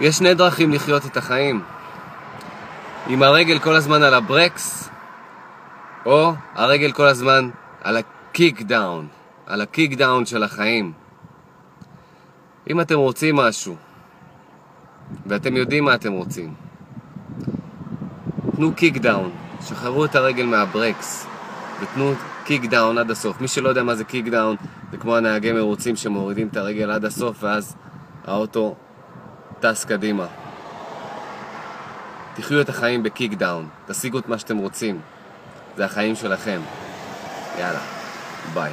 יש שני דרכים לחיות את החיים. עם הרגל כל הזמן על הברקס, או הרגל כל הזמן על ה kick down, על ה kick down של החיים. אם אתם רוצים משהו, ואתם יודעים מה אתם רוצים, תנו kick down, שחררו את הרגל מהברקס, ותנו kick down עד הסוף. מי שלא יודע מה זה kick down, זה כמו הנהגי מרוצים שמורידים את הרגל עד הסוף, ואז האוטו טס קדימה. תחיו את החיים ב kick down, תשיגו את מה שאתם רוצים. זה החיים שלכם. יאללה, ביי.